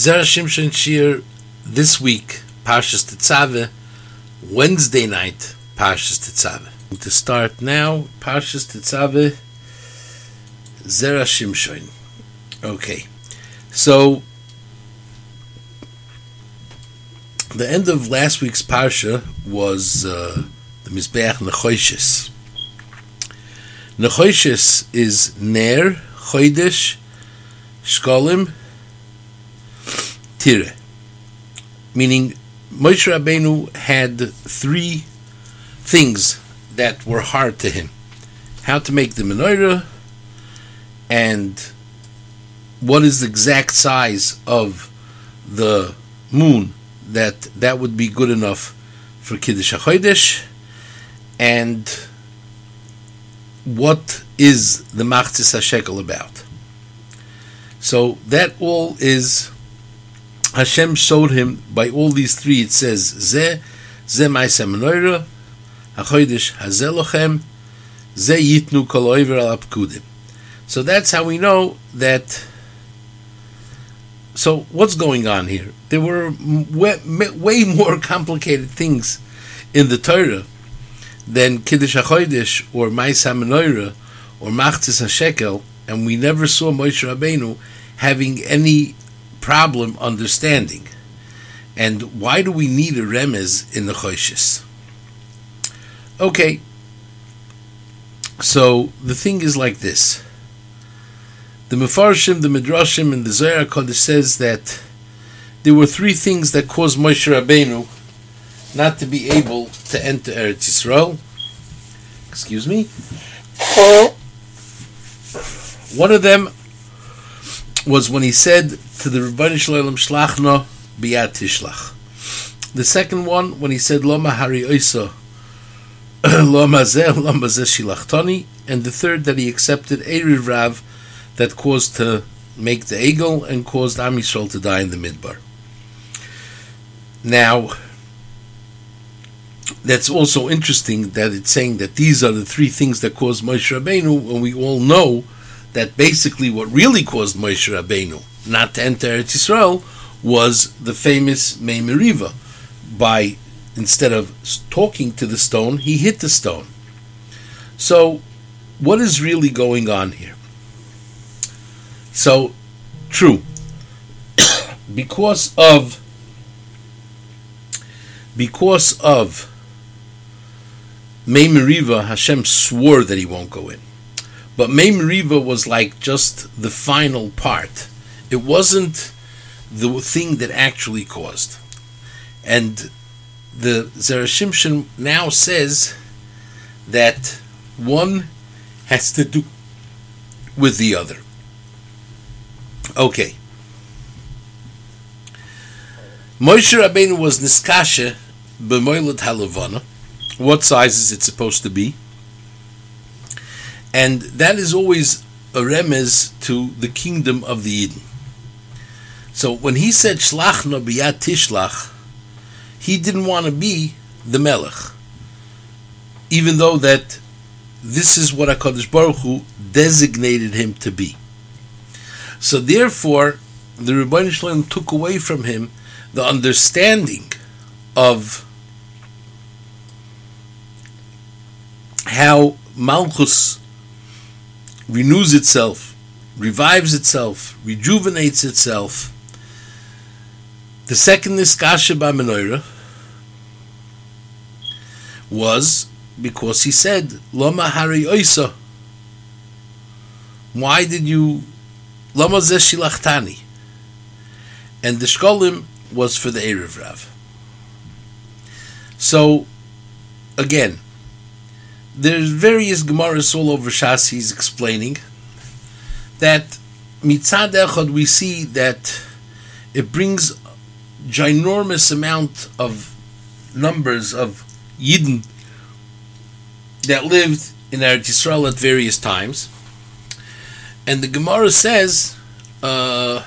Zera Shimshon Shiur this week, Parshas Tetzaveh, Wednesday night, Parshas Tetzaveh. To start now, Parshas Tetzaveh, Zera Shimshon. Okay, so the end of last week's Parsha was uh, the Mizbeach Nechoishes. Nechoishes is Ner, Chodesh, Shkolim, Tire. Meaning, Moshe Rabbeinu had three things that were hard to him. How to make the menorah, and what is the exact size of the moon that that would be good enough for Kiddush HaChodesh, and what is the Machzis HaShekel about. So that all is Hashem showed him by all these three. It says Ze Ze Ma'aseh Menorah HaChodesh Hazeh Lochem Ze Yitnu Kol Oiver Al Apkudim. So that's how we know that. So what's going on here? There were way, way more complicated things in the Torah than Kiddush HaChodesh or Ma'aseh Menorah or Machzis HaShekel, and we never saw Moshe Rabbeinu having any problem understanding. And why do we need a remez in the Choshis? Okay, so the thing is like this. The Mefarshim, the Midrashim, and the Zohar Kodesh says that there were three things that caused Moshe Rabbeinu not to be able to enter Eretz Yisrael. Excuse me. Oh. One of them was when he said to the Ribono Shel Olam Shlachna Biyat Tishlach. The second one when he said Loma Hari Oisa Loma Zeh Loma Zeh Shilachtani, and the third that he accepted Erev Rav that caused to make the Egel and caused Am Yisrael to die in the Midbar. Now, that's also interesting that it's saying that these are the three things that caused Moshe Rabbeinu, and we all know that basically what really caused Moshe Rabbeinu not to enter Eretz Yisrael was the famous Mei Meriva. By instead of talking to the stone, he hit the stone. So, what is really going on here? So, true, because of because of Mei Meriva, Hashem swore that he won't go in. But Mei Meriva was like just the final part. It wasn't the thing that actually caused. And the Zera Shimshon now says that one has to do with the other. Okay. Moshe Rabbeinu was niskashe b'moilad halavana. What size is it supposed to be? And that is always a remez to the kingdom of the Yidden. So when he said Shlach no biyat tishlach, he didn't want to be the Melech, even though that this is what Hakadosh Baruch Hu designated him to be. So therefore, the Ribono Shel Olam took away from him the understanding of how Malchus renews itself, revives itself, rejuvenates itself. The second Niskasha Menorah was because he said, Lama Hari Oisa. Why did you Lama Zeshilachtani? And the Shkolim was for the Erev Rav. So, again, there's various Gemaras all over Shas he's explaining that mitzad echad we see that it brings ginormous amount of numbers of Yidden that lived in Eretz Yisrael at various times, and the Gemara says uh,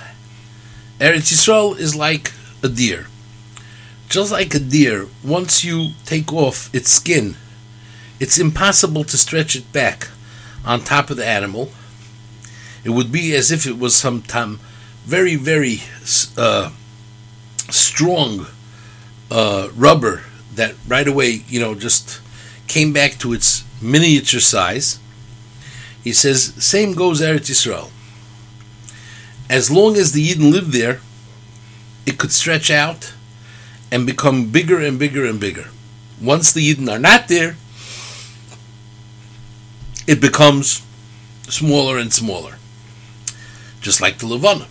Eretz Yisrael is like a deer. Just like a deer, once you take off its skin it's impossible to stretch it back on top of the animal. It would be as if it was some time very, very uh, strong uh, rubber that right away, you know, just came back to its miniature size. He says, same goes Eretz Yisrael. As long as the Yidden lived there, it could stretch out and become bigger and bigger and bigger. Once the Yidden are not there, it becomes smaller and smaller. Just like the Levana.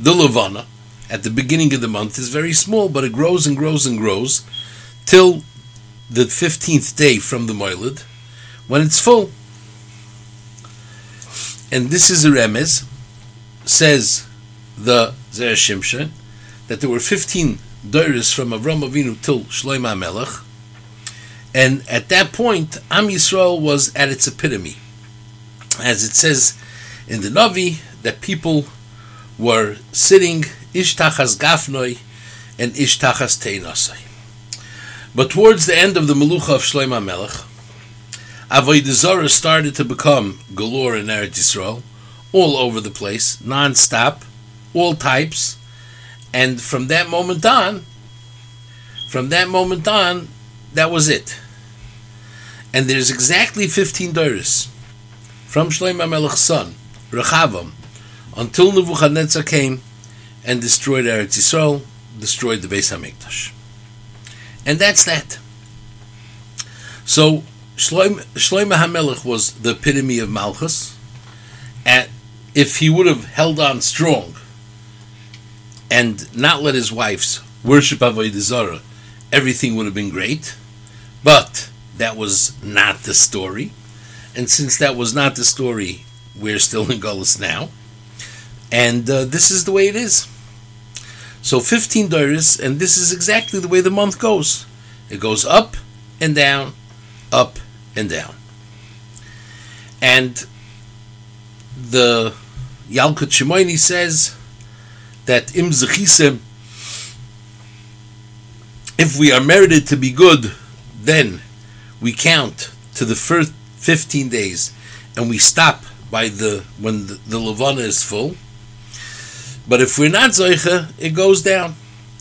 The Levana, at the beginning of the month, is very small, but it grows and grows and grows till the 15th day from the Moilid, when it's full. And this is a remez, says the Zera Shimshon, that there were 15 doiris from Avram Avinu till Shlomo Melech, and at that point, Am Yisrael was at its epitome. As it says in the Navi, that people were sitting Ishtachas Gafnoi and Ishtachas Teinasai. But towards the end of the Melucha of Shlomo Melech, Avodah started to become galore in Eretz Yisrael, all over the place, non-stop, all types, and from that moment on, from that moment on, that was it. And there's exactly 15 Doiris from Shlomo Melech's son, Rechavam, until Nebuchadnezzar came and destroyed Eretz Yisrael, destroyed the Beis Hamikdash. And that's that. So Shlomo, HaMelech was the epitome of Malchus. And if he would have held on strong and not let his wives worship Avodah Zarah, everything would have been great. But that was not the story. And since that was not the story, we're still in Gullus now. And uh, this is the way it is. So 15 dollars, and this is exactly the way the month goes. It goes up and down, up and down. And the Yalkut Shimoini says that im zechisem, if we are merited to be good, then we count to the first 15 days and we stop by the when the, the Levana is full. But if we're not Zoicha, it goes down.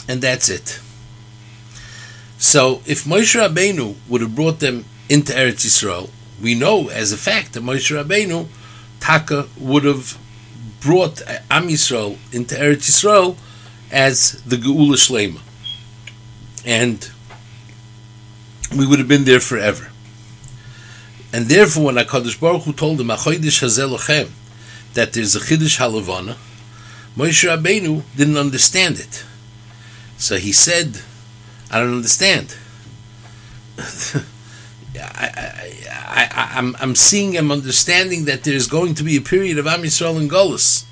And that's it. So if Moshe Rabbeinu would have brought them into Eretz Yisrael, we know as a fact that Moshe Rabbeinu, Taka, would have brought Am Yisrael into Eretz Yisrael as the Geula Shlema. And we would have been there forever. And therefore, when HaKadosh Baruch Hu told them, that there's a Chiddush Halavana, Moshe Rabbeinu didn't understand it. So he said, I don't understand. I, am I'm, I'm seeing, I'm understanding that there's going to be a period of Am Yisrael and Golis.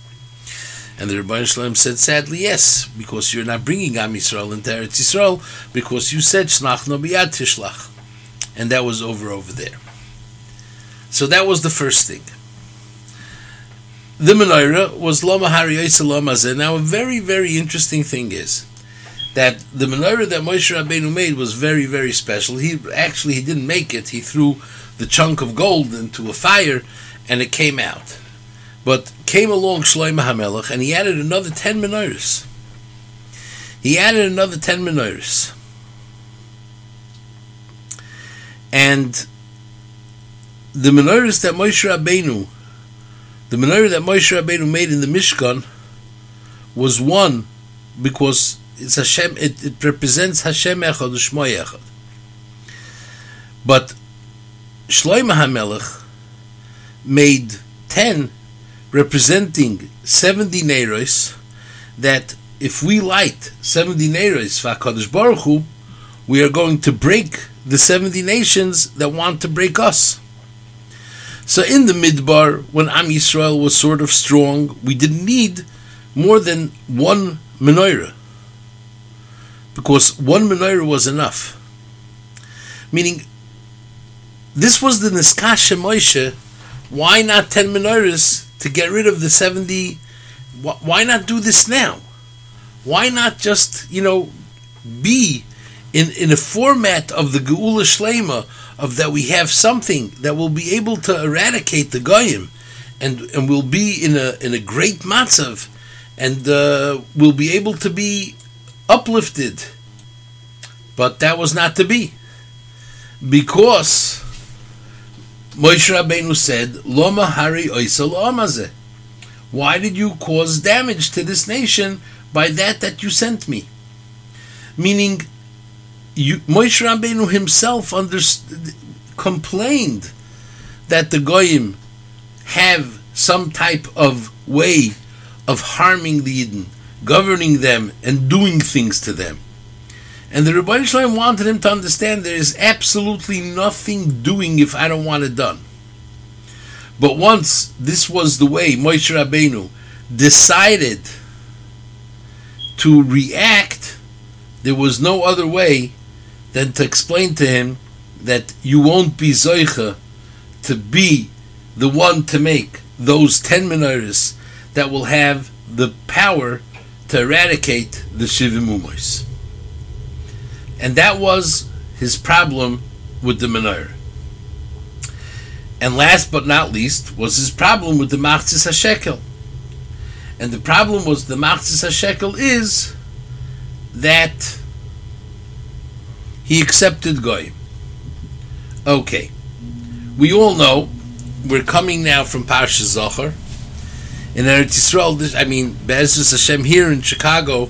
And the Ribono Shel Olam said, sadly, yes, because you're not bringing Am Yisrael into Eretz Yisrael, because you said, Shnach no biyad tishlach. And that was over over there. So that was the first thing. The menorah was Lama Hariyotze Now, a very, very interesting thing is that the menorah that Moshe Rabbeinu made was very, very special. He actually he didn't make it. He threw the chunk of gold into a fire, and it came out. But came along Shlomo HaMelech, and he added another ten menorahs. He added another ten menorahs, and the menorahs that Moshe Rabbeinu, the menorah that Moshe Rabbeinu made in the Mishkan, was one because it's Hashem. It, it represents Hashem Echad Shmoy Echad. But Shlomo HaMelech made ten, representing seventy neiros. That if we light seventy neiros for Hakadosh Baruch Hu, we are going to break the seventy nations that want to break us. So in the Midbar, when Am Yisrael was sort of strong, we didn't need more than one menorah because one menorah was enough. Meaning, this was the Niskasha Moshe. Why not ten menorahs to get rid of the seventy? Why not do this now? Why not just you know be in in a format of the Geula Shlema of that we have something that will be able to eradicate the goyim, and and will be in a in a great matzav and uh, will be able to be uplifted. But that was not to be. Because Moshe Rabbeinu said, Loma Hari Oisel Why did you cause damage to this nation by that that you sent me? Meaning, you, Moshe Rabbeinu himself understood, complained that the Goyim have some type of way of harming the Yidden, governing them, and doing things to them. And the Ribono Shel Olam wanted him to understand there is absolutely nothing doing if I don't want it done. But once this was the way Moshe Rabbeinu decided to react, there was no other way than to explain to him that you won't be Zoicha to be the one to make those ten menorahs that will have the power to eradicate the Shivim Umos. And that was his problem with the menorah. And last but not least was his problem with the Machzis HaShekel. And the problem was the Machzis HaShekel is that he accepted Goy. Okay. We all know we're coming now from Parsha Zachor. In Eretz Yisrael, I mean, Be'ezus Hashem here in Chicago,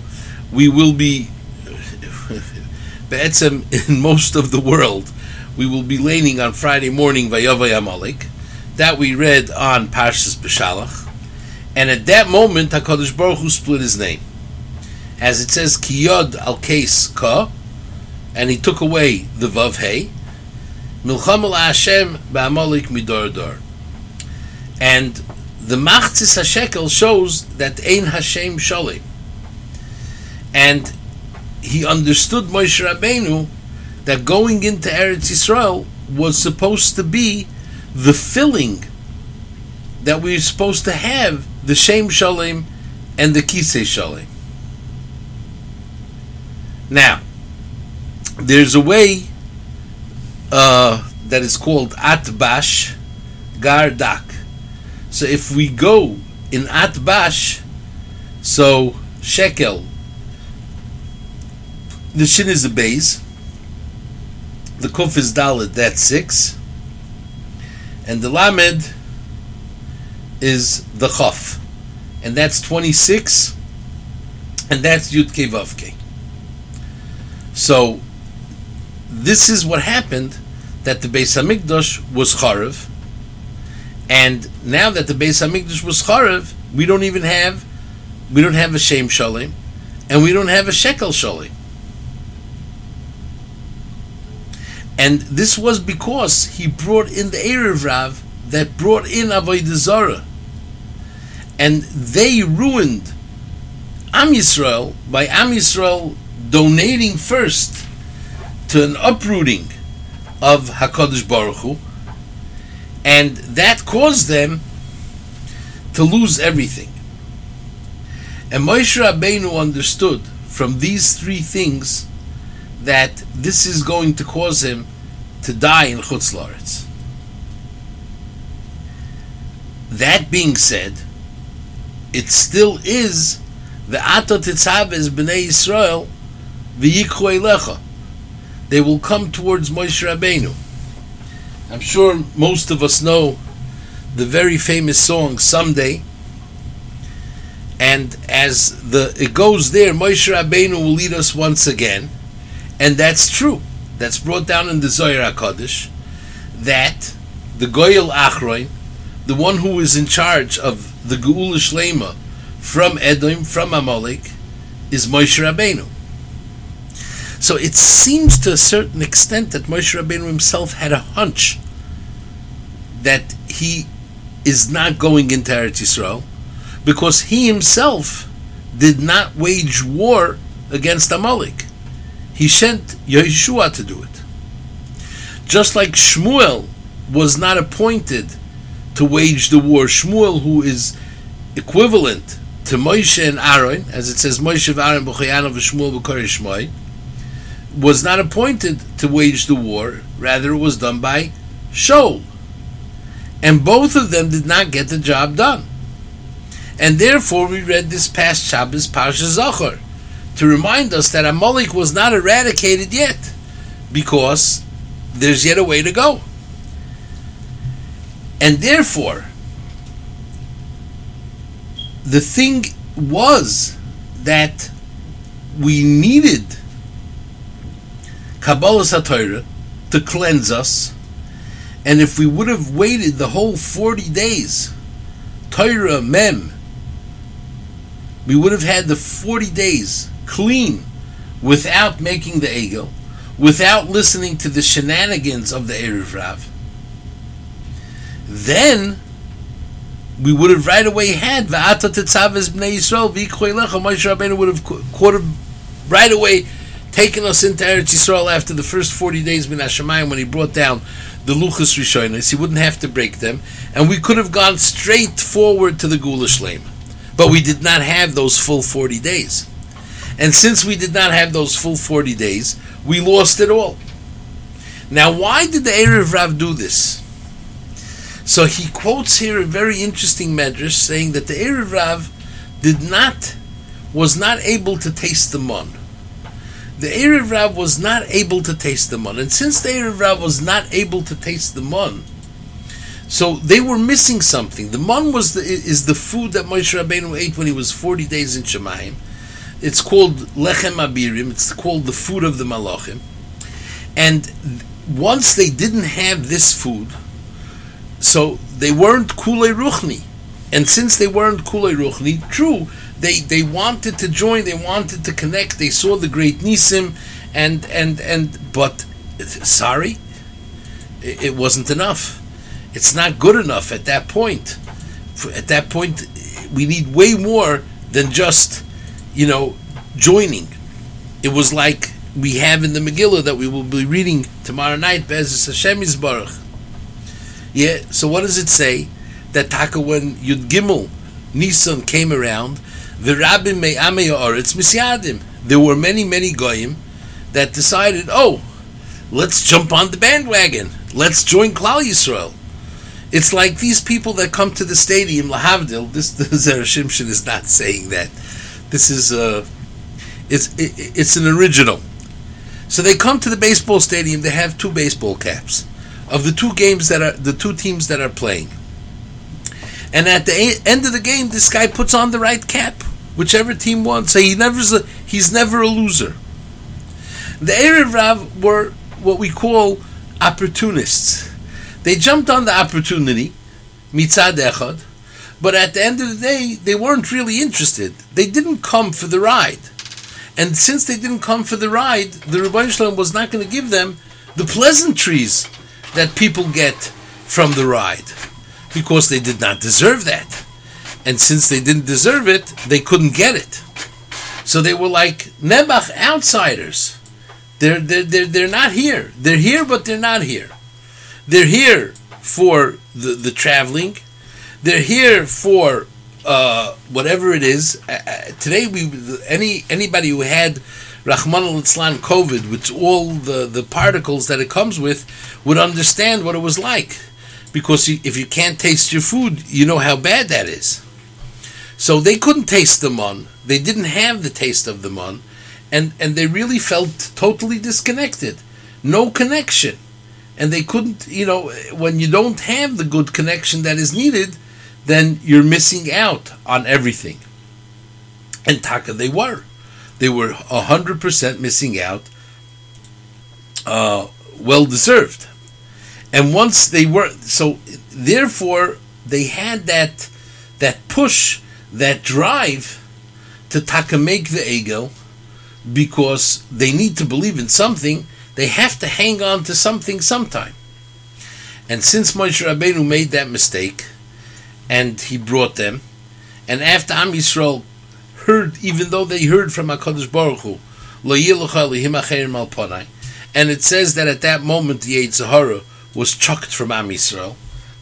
we will be Be'etzem in most of the world, we will be laning on Friday morning Vayavay Amalek. That we read on Parshas Beshalach. And at that moment, HaKadosh Baruch Hu split his name. As it says, Kiyod al Kes Ka, and he took away the Vav Hey, Milcham al Hashem Ba'amalek Midor Dor. And the Machzis HaShekel shows that Ein Hashem Sholem. And he understood Moshe Rabbeinu that going into Eretz Yisrael was supposed to be the filling that we are supposed to have the Shem Shalem and the Kisei Shalem. Now, there's a way uh, that is called Atbash Gardak. So if we go in Atbash, so shekel the shin is a base. The kuf is dalid. That's six, and the lamed is the chaf, and that's twenty-six, and that's yud kevavke. So this is what happened that the Beis Hamikdash was charav, and now that the Beis Hamikdash was charav, we don't even have we don't have a shem shalim, and we don't have a shekel shalim. And this was because he brought in the Erev Rav that brought in Avodah Zarah. And they ruined Am Yisrael by Am Yisrael donating first to an uprooting of Hakadosh Baruch Hu, and that caused them to lose everything. And Moshe Rabbeinu understood from these three things that this is going to cause him to die in Chutz Laretz. That being said, it still is the Ato Tetzaveh Bnei Yisrael v'yikhu elecha. They will come towards Moshe Rabbeinu. I'm sure most of us know the very famous song "Someday," and as the it goes there, Moshe Rabbeinu will lead us once again and that's true. That's brought down in the Zohar HaKadosh that the Goyal Achroin, the one who is in charge of the Geula Shlema from Edom, from Amalek, is Moshe Rabbeinu. So it seems to a certain extent that Moshe Rabbeinu himself had a hunch that he is not going into Eretz Yisrael because he himself did not wage war against Amalek he sent Yehoshua to do it. Just like Shmuel was not appointed to wage the war, Shmuel, who is equivalent to Moshe and Aaron, as it says Moshe Aaron b'chayanav v'Shmuel b'korishmai, was not appointed to wage the war. Rather, it was done by Shaul, and both of them did not get the job done. And therefore, we read this past Shabbos Parsha Zachor to remind us that Amalek was not eradicated yet, because there's yet a way to go. And therefore, the thing was that we needed Kabbalah Satorah to cleanse us, and if we would have waited the whole 40 days, Torah Mem, we would have had the 40 days clean without making the Egel, without listening to the shenanigans of the Erev Rav. Then we would have right away had Va'ata Tetzav Bnei Yisrael V'ikhoilecha Moshe Rabbeinu would have caught right away taken us into Eretz Yisrael after the first 40 days Min Hashemayim when he brought down the Luchas Rishonis. He wouldn't have to break them. And we could have gone straight forward to the Geula Shleim. But we did not have those full 40 days. And since we did not have those full 40 days, we lost it all. Now, why did the Erev Rav do this? So he quotes here a very interesting medrash saying that the Erev Rav did not, was not able to taste the mon. The Erev Rav was not able to taste the mon. And since the Erev Rav was not able to taste the mon, so they were missing something. The mon was the, is the food that Moshe Rabbeinu ate when he was 40 days in Shemayim. It's called lechem abirim. It's called the food of the malachim. And once they didn't have this food, so they weren't kulei ruchni. And since they weren't kulei ruchni, true, they, they wanted to join, they wanted to connect, they saw the great nisim, and, and, and, but, sorry, it, wasn't enough it's not good enough at that point. At that point, we need way more than just, you know, joining. It was like we have in the Megillah that we will be reading tomorrow night, Bezos Hashem Baruch. Yeah, so what does it say? That Taka when Yud Gimel Nisan came around, the Rabbim Me'amei Oretz Misyadim. There were many, many Goyim that decided, oh, let's jump on the bandwagon. Let's join Klal Yisrael. It's like these people that come to the stadium, Lahavdil. This the Zera Shimshon is not saying that. This is uh, it's it, it's an original. So they come to the baseball stadium. They have two baseball caps of the two games that are the two teams that are playing. And at the end of the game, this guy puts on the right cap, whichever team won. So he never he's never a loser. The Erev Rav were what we call opportunists they jumped on the opportunity, mitzad echad, but at the end of the day, they weren't really interested. They didn't come for the ride. And since they didn't come for the ride, the Ribono Shel Olam was not going to give them the pleasantries that people get from the ride because they did not deserve that. And since they didn't deserve it, they couldn't get it. So they were like Nebach outsiders. They're, they're, they're, they're not here. They're here, but they're not here. They're here for the, the traveling. They're here for uh, whatever it is. Uh, uh today, we any anybody who had Rahman al COVID, with all the, the particles that it comes with, would understand what it was like. Because if you can't taste your food, you know how bad that is. So they couldn't taste the mun. They didn't have the taste of the mun. And, and they really felt totally disconnected. No connection and they couldn't, you know, when you don't have the good connection that is needed, then you're missing out on everything. And Taka, they were. They were 100% missing out. Uh, well deserved. And once they were, so therefore, they had that, that push, that drive to Taka make the ego because they need to believe in something they have to hang on to something sometime. And since Moshe Rabbeinu made that mistake, and he brought them, and after Am Yisrael heard, even though they heard from Hakadosh Baruch Hu, and it says that at that moment the Yetzer was chucked from Am Yisrael,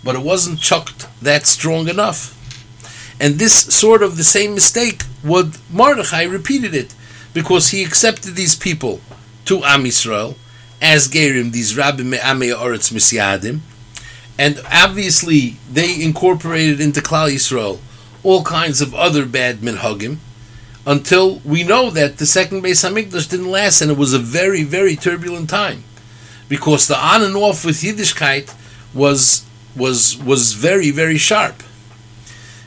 but it wasn't chucked that strong enough. And this sort of the same mistake, would Mordechai repeated it because he accepted these people to Am Yisrael as Gerim, these Rabbim Me'amei Oretz Misyadim, and obviously they incorporated into Klal Yisrael all kinds of other bad minhagim, until we know that the second Beis Hamikdash didn't last, and it was a very, very turbulent time, because the on and off with Yiddishkeit was was was very, very sharp.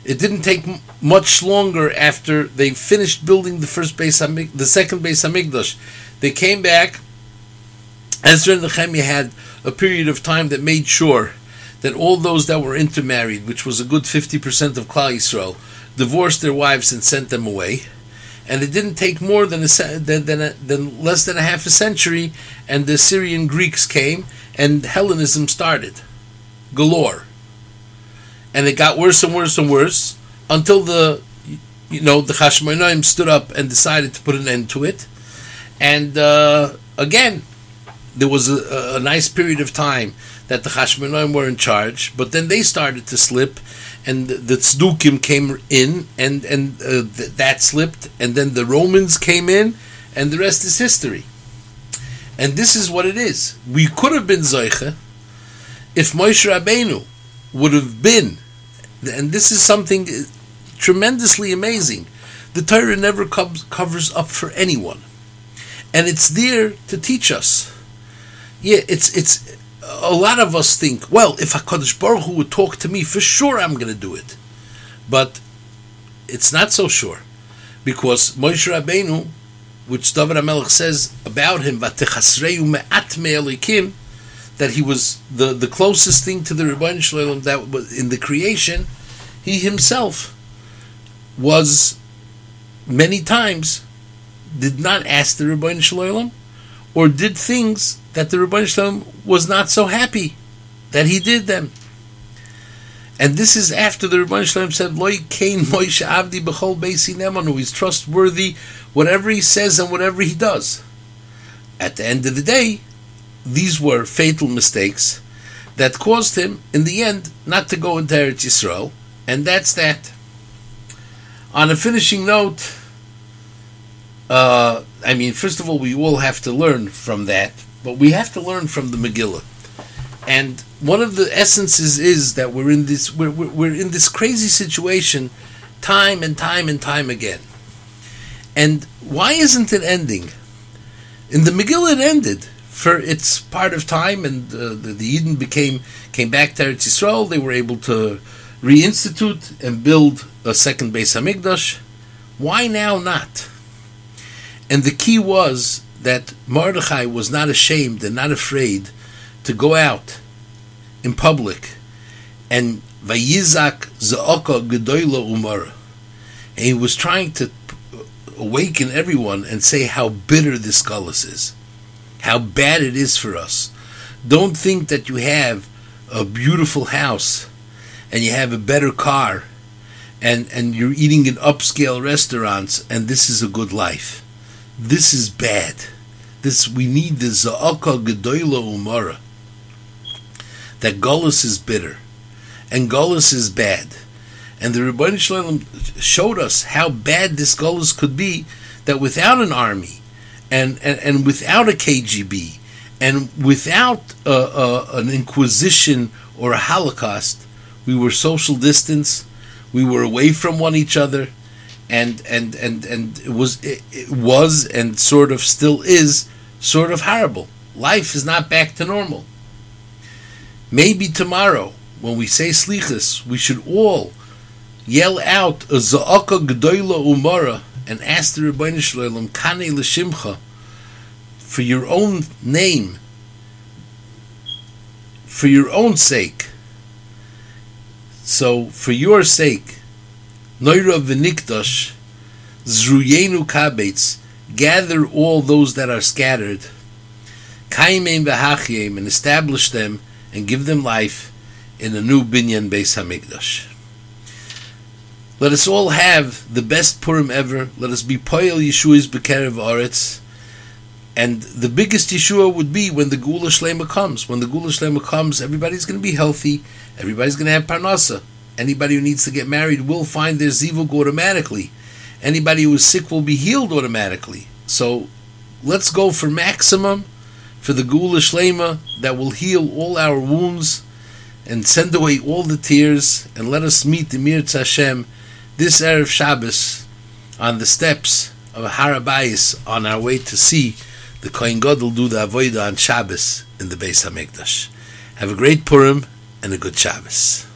It didn't take m- much longer after they finished building the first base, the second Beis Hamikdash. They came back. Ezra and Nehemiah had a period of time that made sure that all those that were intermarried, which was a good 50% of Klal Yisrael, divorced their wives and sent them away. And it didn't take more than, a, than, than, a, than less than a half a century, and the Syrian Greeks came, and Hellenism started. Galore. And it got worse and worse and worse until the, you know, the Hashmonaim stood up and decided to put an end to it. And uh, again, there was a, a, nice period of time that the Hashmonaim were in charge, but then they started to slip, and the, Tzdukim came in, and and uh, th- that slipped, and then the Romans came in, and the rest is history. And this is what it is. We could have been Zoiche if Moshe Rabbeinu would have been, and this is something uh, tremendously amazing. The Torah never covers up for anyone, and it's there to teach us. Yeah, it's it's a lot of us think, well, if Hakadosh Baruch Hu would talk to me, for sure I'm going to do it, but it's not so sure, because Moshe Rabbeinu, which David Hamelech says about him, that he was the, the closest thing to the Ribono Shel Olam that was in the creation, he himself was many times did not ask the Ribono Shel Olam or did things that the Ribono Shel Olam was not so happy that he did them. And this is after the Ribono Shel Olam said, "Loi kain Moshe Avdi b'chol beisi nemanu." He's trustworthy, whatever he says and whatever he does. At the end of the day, these were fatal mistakes that caused him, in the end, not to go into Eretz Yisrael, and that's that. On a finishing note, uh, I mean, first of all, we all have to learn from that, but we have to learn from the Megillah. And one of the essences is that we're in this we're, we're, we're in this crazy situation time and time and time again. And why isn't it ending? In the Megillah, it ended for its part of time, and uh, the, the Yidden became came back to Eretz Yisrael. They were able to reinstitute and build a second Beis Hamikdash. Why now not? And the key was that Mordechai was not ashamed and not afraid to go out in public and vayizak za'aka gedoyla umara. And he was trying to awaken everyone and say how bitter this gullus is, how bad it is for us. Don't think that you have a beautiful house and you have a better car and, and you're eating in upscale restaurants and this is a good life. This is bad. This we need the za'aka gedoyla umara. That gullus is bitter, and gullus is bad, and the Ribono Shel Olam showed us how bad this gullus could be. That without an army, and and, and without a KGB, and without a, a, an inquisition or a Holocaust, we were social distance, we were away from one each other, and and and and it was it, it was and sort of still is sort of horrible. Life is not back to normal. Maybe tomorrow, when we say slichas, we should all yell out a za'aka g'doyla umara and ask the Ribono Shel Olam kane l'shimcha for your own name, for your own sake. So, for your sake, Noira v'nikdash, zruyenu kabetz, gather all those that are scattered, kaimim v'hachyim, and establish them and give them life in a new binyan Beis Hamikdash. Let us all have the best Purim ever. Let us be poyel Yeshua's bekerev aretz. And the biggest Yeshua would be when the Geula Shlema comes. When the Geula Shlema comes, everybody's going to be healthy. Everybody's going to have parnasa. Anybody who needs to get married will find their zivug automatically. Anybody who is sick will be healed automatically. So let's go for maximum for the Geula Shlema that will heal all our wounds and send away all the tears and let us meet the Mir Hashem this Erev Shabbos on the steps of Harabais on our way to see the Kohen Gadol do the Avodah on Shabbos in the Beis HaMikdash. Have a great Purim and a good Shabbos.